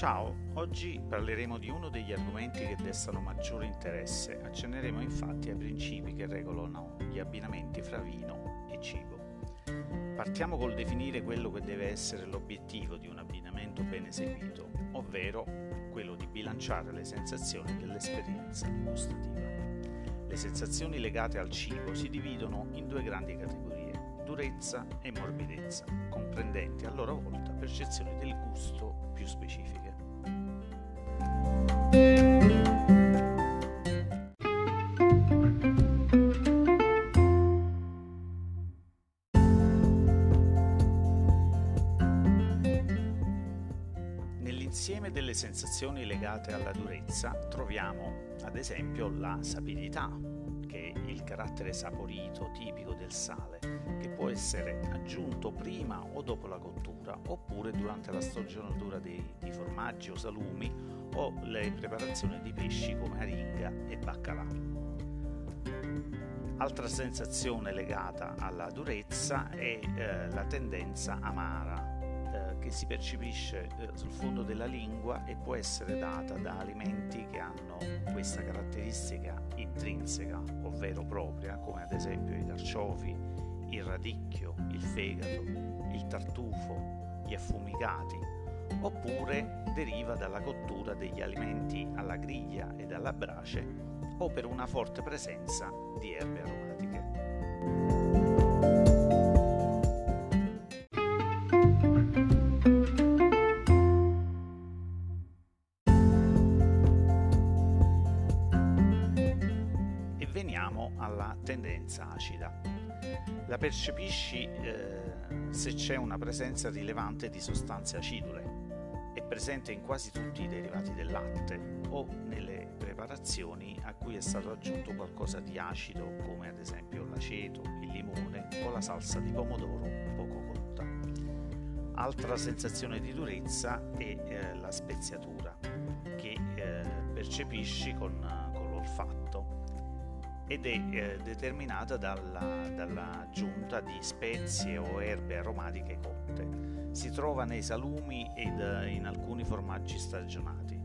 Ciao, oggi parleremo di uno degli argomenti che destano maggiore interesse. Accenneremo infatti ai principi che regolano gli abbinamenti fra vino e cibo. Partiamo col definire quello che deve essere l'obiettivo di un abbinamento ben eseguito, ovvero quello di bilanciare le sensazioni dell'esperienza gustativa. Le sensazioni legate al cibo si dividono in due grandi categorie, durezza e morbidezza, comprendenti a loro volta percezioni del gusto più specifiche. Nell'insieme delle sensazioni legate alla durezza troviamo ad esempio la sapidità, che il carattere saporito tipico del sale, che può essere aggiunto prima o dopo la cottura, oppure durante la stagionatura di, di formaggi o salumi o le preparazioni di pesci come aringa e baccalà. Altra sensazione legata alla durezza è eh, la tendenza amara, che si percepisce eh, sul fondo della lingua e può essere data da alimenti che hanno questa caratteristica intrinseca, ovvero propria, come ad esempio i carciofi, il radicchio, il fegato, il tartufo, gli affumicati, oppure deriva dalla cottura degli alimenti alla griglia e alla brace o per una forte presenza di erbe aromatiche. Tendenza acida. La percepisci eh, se c'è una presenza rilevante di sostanze acidule. È presente in quasi tutti i derivati del latte o nelle preparazioni a cui è stato aggiunto qualcosa di acido come ad esempio l'aceto, il limone o la salsa di pomodoro poco cotta. Altra sensazione di durezza è eh, la speziatura che eh, percepisci con, con l'olfatto ed è eh, determinata dalla, dall'aggiunta di spezie o erbe aromatiche cotte. Si trova nei salumi ed eh, in alcuni formaggi stagionati.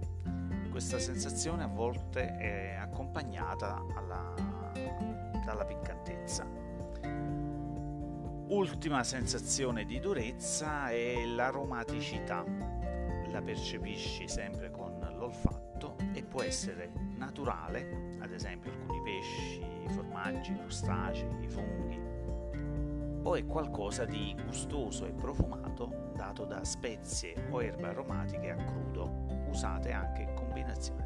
Questa sensazione a volte è accompagnata alla, dalla piccantezza. Ultima sensazione di durezza è l'aromaticità. La percepisci sempre con l'olfatto e può essere naturale, ad esempio alcuni pesci, formaggi, crostacei, funghi, o è qualcosa di gustoso e profumato dato da spezie o erbe aromatiche a crudo, usate anche in combinazione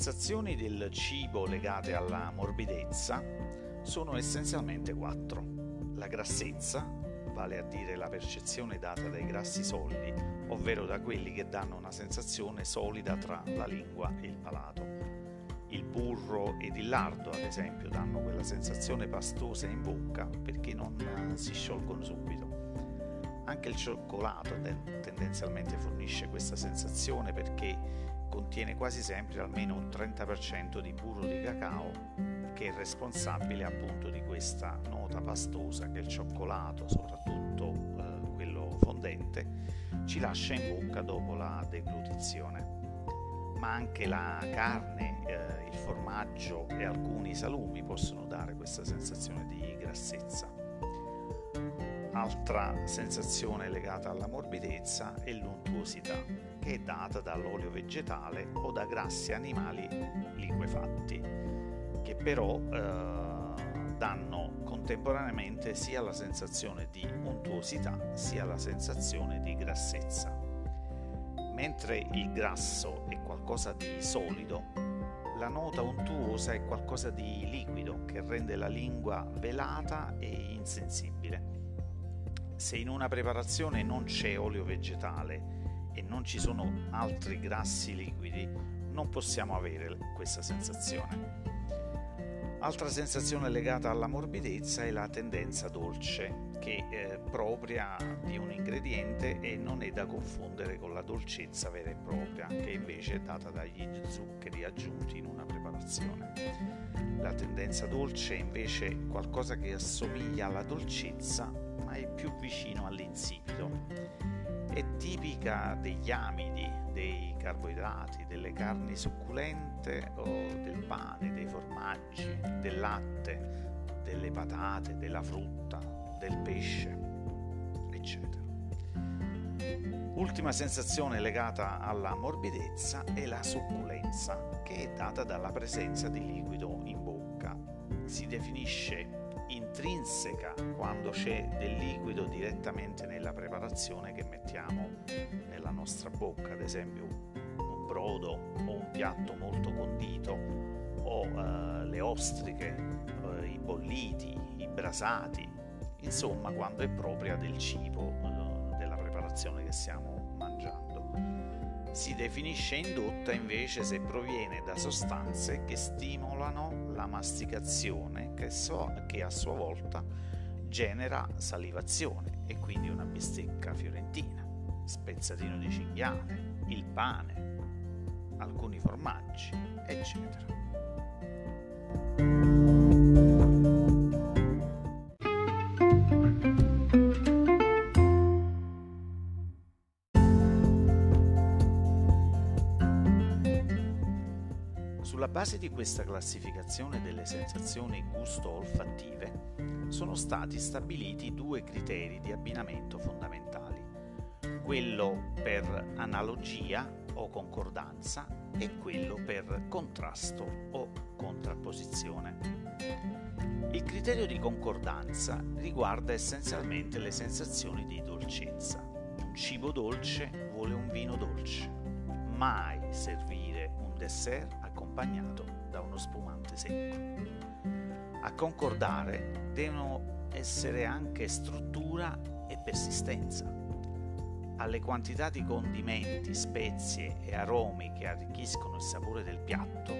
sensazioni del cibo legate alla morbidezza sono essenzialmente quattro. La grassezza, vale a dire la percezione data dai grassi solidi, ovvero da quelli che danno una sensazione solida tra la lingua e il palato. Il burro ed il lardo, ad esempio, danno quella sensazione pastosa in bocca perché non si sciolgono subito. Anche il cioccolato tendenzialmente fornisce questa sensazione perché contiene quasi sempre almeno un 30% di burro di cacao che è responsabile appunto di questa nota pastosa che il cioccolato, soprattutto eh, quello fondente, ci lascia in bocca dopo la deglutizione. Ma anche la carne, eh, il formaggio e alcuni salumi possono dare questa sensazione di grassezza. Altra sensazione legata alla morbidezza è l'untuosità, che è data dall'olio vegetale o da grassi animali liquefatti, che però eh, danno contemporaneamente sia la sensazione di untuosità sia la sensazione di grassezza. Mentre il grasso è qualcosa di solido, la nota untuosa è qualcosa di liquido che rende la lingua velata e insensibile se in una preparazione non c'è olio vegetale e non ci sono altri grassi liquidi, non possiamo avere questa sensazione. Altra sensazione legata alla morbidezza è la tendenza dolce, che è propria di un ingrediente e non è da confondere con la dolcezza vera e propria, che invece è data dagli zuccheri aggiunti in una preparazione. La tendenza dolce è invece qualcosa che assomiglia alla dolcezza, ma è più vicino all'insipido. È tipica degli amidi, dei carboidrati, delle carni succulente o del pane, dei formaggi, del latte, delle patate, della frutta, del pesce, eccetera. Ultima sensazione legata alla morbidezza è la succulenza, che è data dalla presenza di liquido in bocca. Si definisce intrinseca quando c'è del liquido direttamente nella preparazione che mettiamo nella nostra bocca, ad esempio un brodo o un piatto molto condito o uh, le ostriche, uh, i bolliti, i brasati, insomma quando è propria del cibo, uh, della preparazione che stiamo. Si definisce indotta invece se proviene da sostanze che stimolano la masticazione che, so, che a sua volta genera salivazione e quindi una bistecca fiorentina, spezzatino di cinghiale, il pane, alcuni formaggi, eccetera. Sulla base di questa classificazione delle sensazioni gusto-olfattive sono stati stabiliti due criteri di abbinamento fondamentali, quello per analogia o concordanza e quello per contrasto o contrapposizione. Il criterio di concordanza riguarda essenzialmente le sensazioni di dolcezza. Un cibo dolce vuole un vino dolce. Mai servire un dessert accompagnato da uno spumante secco. A concordare devono essere anche struttura e persistenza. Alle quantità di condimenti, spezie e aromi che arricchiscono il sapore del piatto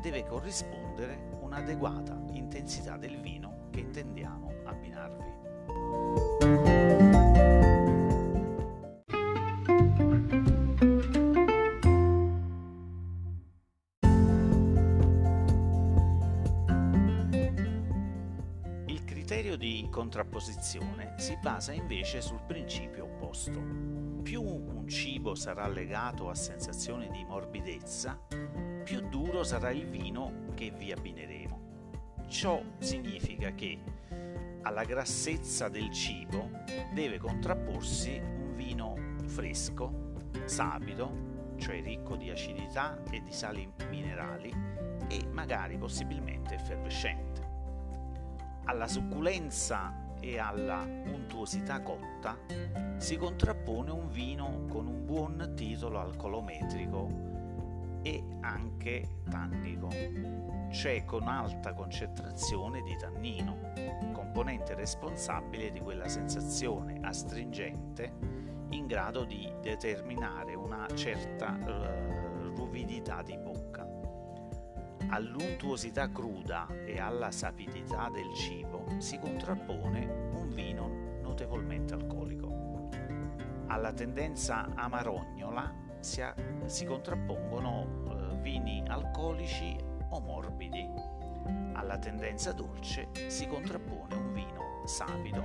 deve corrispondere un'adeguata intensità del vino che intendiamo abbinarvi. Contrapposizione si basa invece sul principio opposto. Più un cibo sarà legato a sensazioni di morbidezza, più duro sarà il vino che vi abbineremo. Ciò significa che alla grassezza del cibo deve contrapporsi un vino fresco, sapido, cioè ricco di acidità e di sali minerali e magari possibilmente effervescente alla succulenza e alla untuosità cotta si contrappone un vino con un buon titolo alcolometrico e anche tannico, cioè con alta concentrazione di tannino, componente responsabile di quella sensazione astringente in grado di determinare una certa uh, ruvidità di bocca all'untuosità cruda e alla sapidità del cibo si contrappone un vino notevolmente alcolico. Alla tendenza amarognola si, ha, si contrappongono eh, vini alcolici o morbidi. Alla tendenza dolce si contrappone un vino sapido,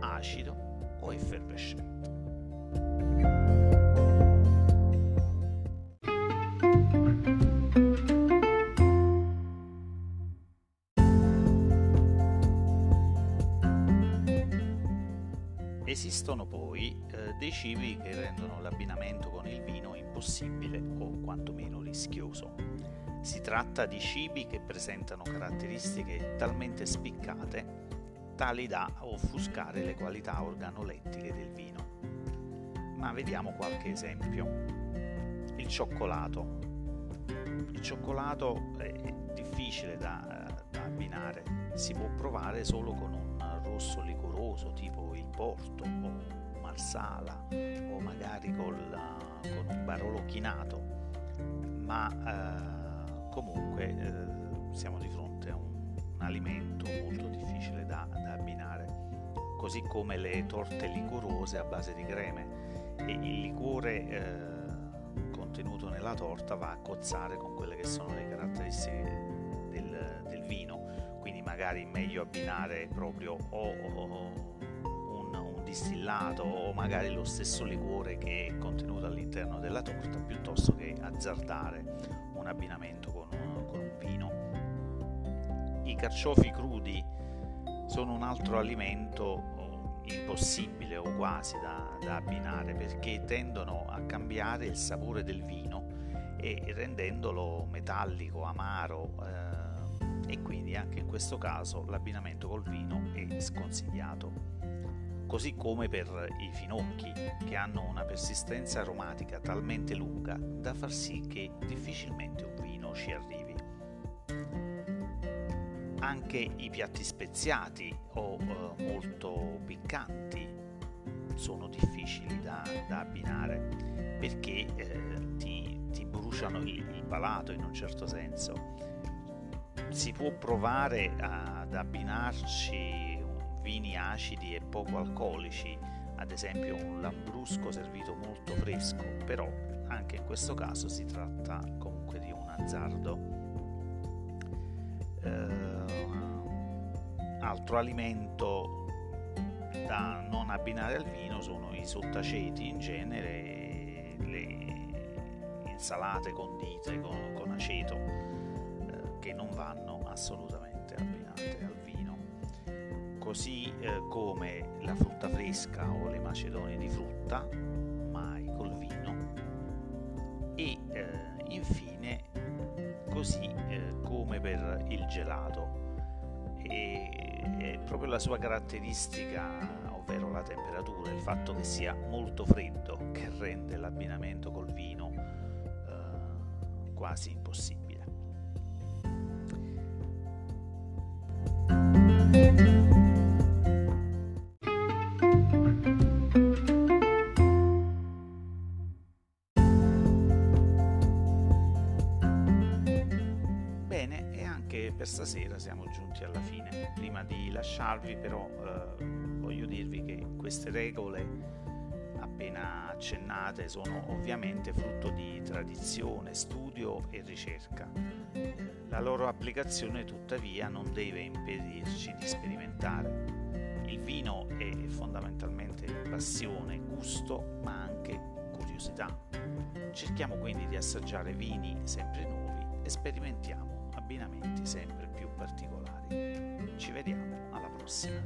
acido o effervescente. Esistono poi eh, dei cibi che rendono l'abbinamento con il vino impossibile o quantomeno rischioso. Si tratta di cibi che presentano caratteristiche talmente spiccate tali da offuscare le qualità organolettiche del vino. Ma vediamo qualche esempio. Il cioccolato. Il cioccolato è difficile da, da abbinare, si può provare solo con un rosso licoroso tipo Porto o Marsala o magari col, con un barolo chinato, ma eh, comunque eh, siamo di fronte a un, un alimento molto difficile da, da, abbinare così come le torte liquorose a base di creme. E il liquore eh, contenuto nella torta va a cozzare con quelle che sono le caratteristiche del, del vino, magari meglio abbinare proprio o, un, un distillato o magari lo stesso liquore che è contenuto all'interno della torta piuttosto che azzardare un abbinamento con un, con un vino. I carciofi crudi sono un altro alimento oh, impossibile o quasi da, da, abbinare perché tendono a cambiare il sapore del vino e rendendolo metallico, amaro eh, e quindi anche in questo caso l'abbinamento col vino è sconsigliato. Così come per i finocchi che hanno una persistenza aromatica talmente lunga da far sì che difficilmente un vino ci arrivi anche i piatti speziati o eh, molto piccanti sono difficili da, da abbinare perché eh, ti, ti, bruciano il, il, palato in un certo senso. Si può provare ad abbinarci vini acidi e poco alcolici, ad esempio un lambrusco servito molto fresco, però anche in questo caso si tratta comunque di un azzardo. Eh, altro alimento da non abbinare al vino sono i sottaceti in genere, le insalate condite con, con aceto che non vanno assolutamente abbinate al vino, così eh, come la frutta fresca o le macedonie di frutta, mai col vino, e eh, infine così eh, come per il gelato. E è proprio la sua caratteristica, ovvero la temperatura, il fatto che sia molto freddo, che rende l'abbinamento col vino eh, quasi impossibile. Per stasera siamo giunti alla fine. Prima di lasciarvi però eh, voglio dirvi che queste regole appena accennate sono ovviamente frutto di tradizione, studio e ricerca. La loro applicazione tuttavia non deve impedirci di sperimentare. Il vino è fondamentalmente passione, gusto, ma anche curiosità. Cerchiamo quindi di assaggiare vini sempre nuovi e sperimentiamo abbinamenti sempre più particolari. Ci vediamo alla prossima.